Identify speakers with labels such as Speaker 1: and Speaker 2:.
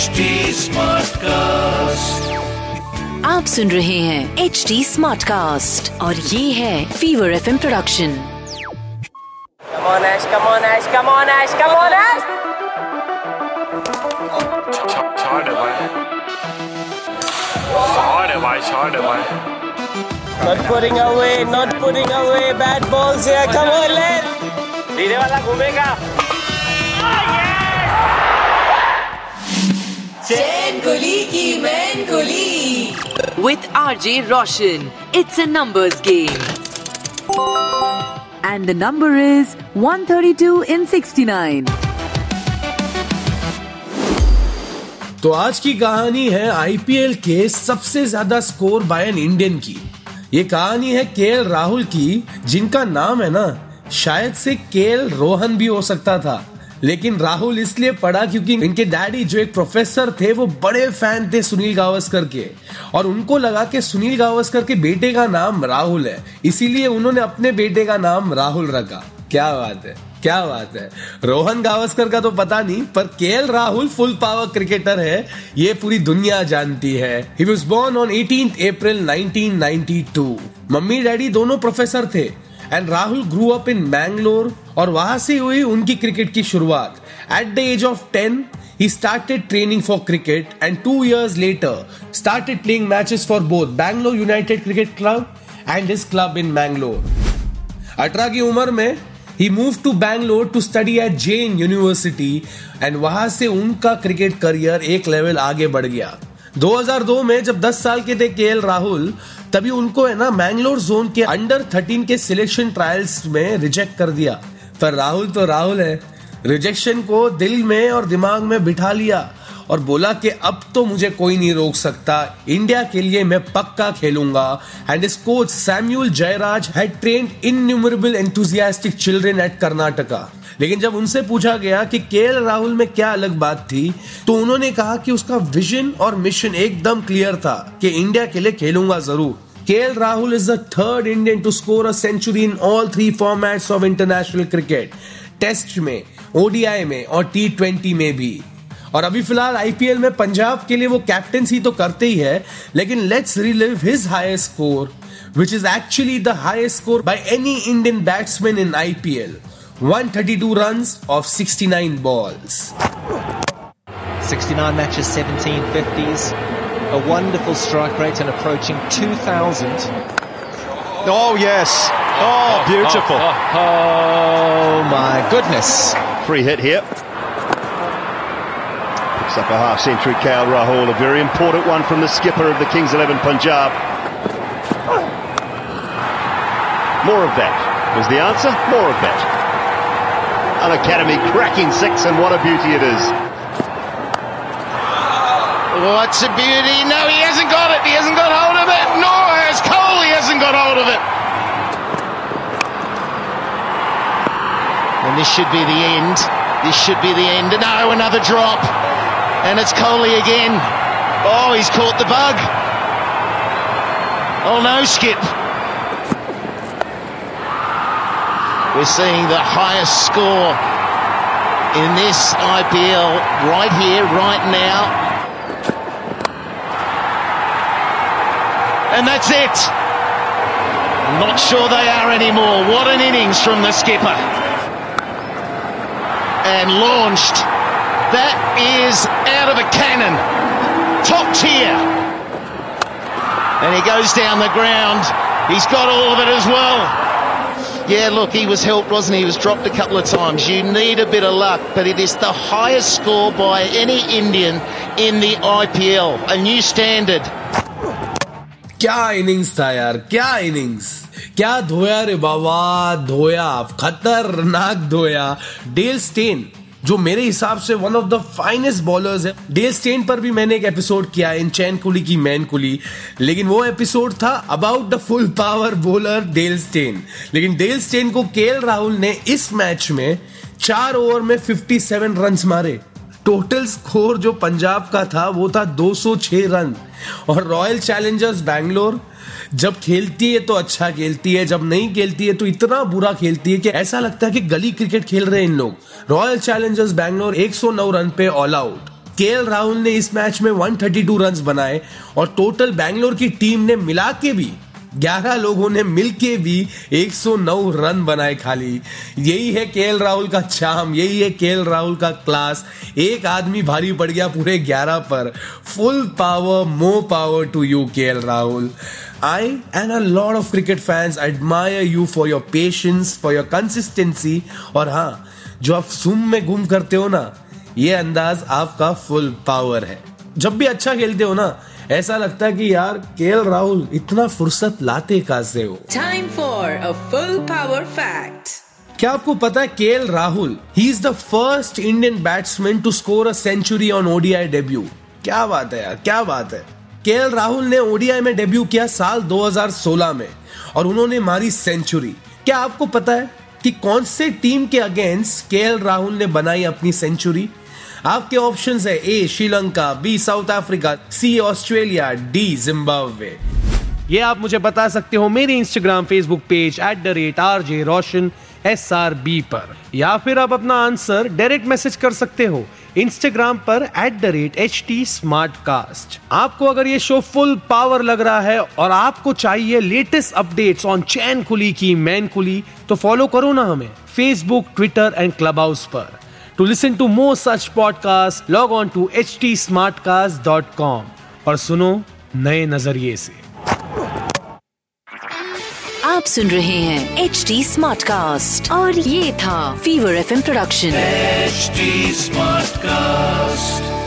Speaker 1: HD smart cast
Speaker 2: आप सुन रहे हैं एच डी स्मार्ट कास्ट और ये है fever F production
Speaker 3: Not putting away, not putting away bad balls here. Come on, let. धीरे वाला घूमेगा. Oh, yeah!
Speaker 2: With RJ Roshan. It's a numbers game.
Speaker 4: and the number is 132 in 69.
Speaker 5: तो आज की कहानी है आईपीएल के सबसे ज़्यादा स्कोर बाय एन इंडियन की ये कहानी है केएल राहुल की जिनका नाम है ना शायद से केएल रोहन भी हो सकता था लेकिन राहुल इसलिए पड़ा क्योंकि इनके डैडी जो एक प्रोफेसर थे, वो बड़े फ़ैन थे सुनील गावस्कर के। और उनको लगा कि सुनील गावस्कर के बेटे का नाम राहुल है। इसीलिए उन्होंने अपने बेटे का नाम राहुल रखा। क्या बात है, क्या बात है। रोहन गावस्कर का तो पता नहीं, पर KL Rahul full power cricketer है। ये पूरी दुनिया जानती है। He was born on 18 April 1992 mummy daddy दोनों प्रोफेसर थे। And Rahul grew up in Bangalore और वहाँ से हुई उनकी क्रिकेट की शुरुआत। At the age of ten he started training for cricket and two years later started playing matches for both Bangalore United Cricket Club and his club in Bangalore. अठारह की उम्र में ही move to Bangalore to study at Jain university and वहाँ से उनका cricket career एक level आगे बढ़ गया। 2002 में जब 10 साल के थे केएल राहुल, तभी उनको है ना मैंगलोर जोन के अंडर 13 के सिलेक्शन ट्रायल्स में रिजेक्ट कर दिया। पर राहुल तो राहुल है। रिजेक्शन को दिल में और दिमाग में बिठा लिया और बोला कि अब तो मुझे कोई नहीं रोक सकता। इंडिया के लिए मैं पक्का खेलूँगा। एंड इस coach Samuel Jayaraj had trained innumerable enthusiastic children at Karnataka लेकिन जब उनसे पूछा गया कि केएल राहुल में क्या अलग बात थी तो उन्होंने कहा कि उसका विजन और मिशन एकदम क्लियर था कि इंडिया के लिए खेलूँगा ज़रूर। KL Rahul is the third Indian to score a century in all three formats of international cricket test में ओडीआई में और टी ट्वेंटी में भी और अभी फ़िलहाल आईपीएल में पंजाब के लिए वो कैप्टनसी तो करते ही है लेकिन let's relive his highest score which is actually the highest score by any Indian batsman in IPL. 132 runs of 69 balls.
Speaker 6: 69 matches, 17 50s. A wonderful strike rate and approaching 2,000.
Speaker 7: Oh, yes. Oh, beautiful.
Speaker 6: Oh, oh, oh. oh my goodness.
Speaker 7: Free hit here. Picks up a half century KL Rahul, a very important one from the skipper of the Kings 11 Punjab. More of that was the answer. More of that. An Academy cracking six, and what a beauty it is.
Speaker 8: What's a beauty? No, he hasn't got it. He hasn't got hold of it. Nor has Cole. He hasn't got hold of it. And this should be the end. This should be the end. No, another drop. And it's Coley again. Oh, he's caught the bug. Oh no, Skip. We're seeing the highest score in this IPL right here, right now. And that's it. Not sure they are anymore. What an innings from the skipper. And launched. That is out of a cannon. Top tier. And he goes down the ground. He's got all of it as well. Yeah, look, he was helped, wasn't he? He was dropped a couple of times. You need a bit of luck, but it is the highest score by any Indian in the IPL. A new standard.
Speaker 5: क्या innings था यार? क्या innings क्या धोया रे बाबा? धोया, खतरनाक धोया। डेल स्टेन, जो मेरे हिसाब से one of the finest bowlers है। डेल स्टेन पर भी मैंने एक एपिसोड किया इन चैन कुली की मैन कुली। लेकिन वो एपिसोड था about the full power bowler Dale Steyn. लेकिन डेल स्टेन को केएल राहुल ने इस मैच में चार ओवर में 57 रन्स मारे। टोटल स्कोर जो पंजाब का था, वो था 206 रन। और रॉयल चैलेंजर्स बैंगलोर जब खेलती है तो अच्छा खेलती है, जब नहीं खेलती है तो इतना बुरा खेलती है कि ऐसा लगता है कि गली क्रिकेट खेल रहे हैं इन लोग। रॉयल चैलेंजर्स बैंगलोर 109 रन पे ऑल आउट के राहुल ने इस मैच में 132 रन्स बनाए और टोटल बैंगलोर की टीम ने मिला के भी 11 लोगों ने मिलके भी 109 रन बनाए खाली। यही है केएल राहुल का चाम यही है केएल राहुल का क्लास एक आदमी भारी पड़ गया पूरे 11 पर। Full power more power to you KL Rahul I and a lot of cricket fans admire you for your patience, for your consistency. और हाँ जो आप सुम में गुम करते हो ना ये अंदाज आपका फुल पावर है। जब भी अच्छा खेलते हो ना ऐसा लगता है कि यार के राहुल इतना फुर्सत लाते कहा से हो?
Speaker 2: Time for a full power fact.
Speaker 5: क्या आपको पता है K Rahul he is the first Indian batsman to score a century on ODI debut क्या बात है यार क्या बात है? के राहुल ने ओडीआई में डेब्यू किया साल 2016 में और उन्होंने मारी सेंचुरी क्या आपको पता है कि कौन से टीम के अगेंस्ट के राहुल ने बनाई अपनी सेंचुरी आपके ऑप्शन है A Sri Lanka B South Africa C Australia D Zimbabwe ये आप मुझे बता सकते हो मेरे Instagram Facebook page at the rate R J Roshan S R B पर। या फिर आप अपना आंसर डायरेक्ट मैसेज कर सकते हो इंस्टाग्राम पर at the rate H T smart cast आपको अगर ये शो फुल पावर लग रहा है और आपको चाहिए latest updates on Chain Kuli Ki Main Kuli तो फॉलो करो ना हमें। Facebook Twitter and club house पर। To listen to more such podcasts, log on to htsmartcast.com और सुनो नए नज़रिए से।
Speaker 2: आप सुन रहे हैं एच डी स्मार्ट कास्ट और ये था fever F production
Speaker 1: H smart cast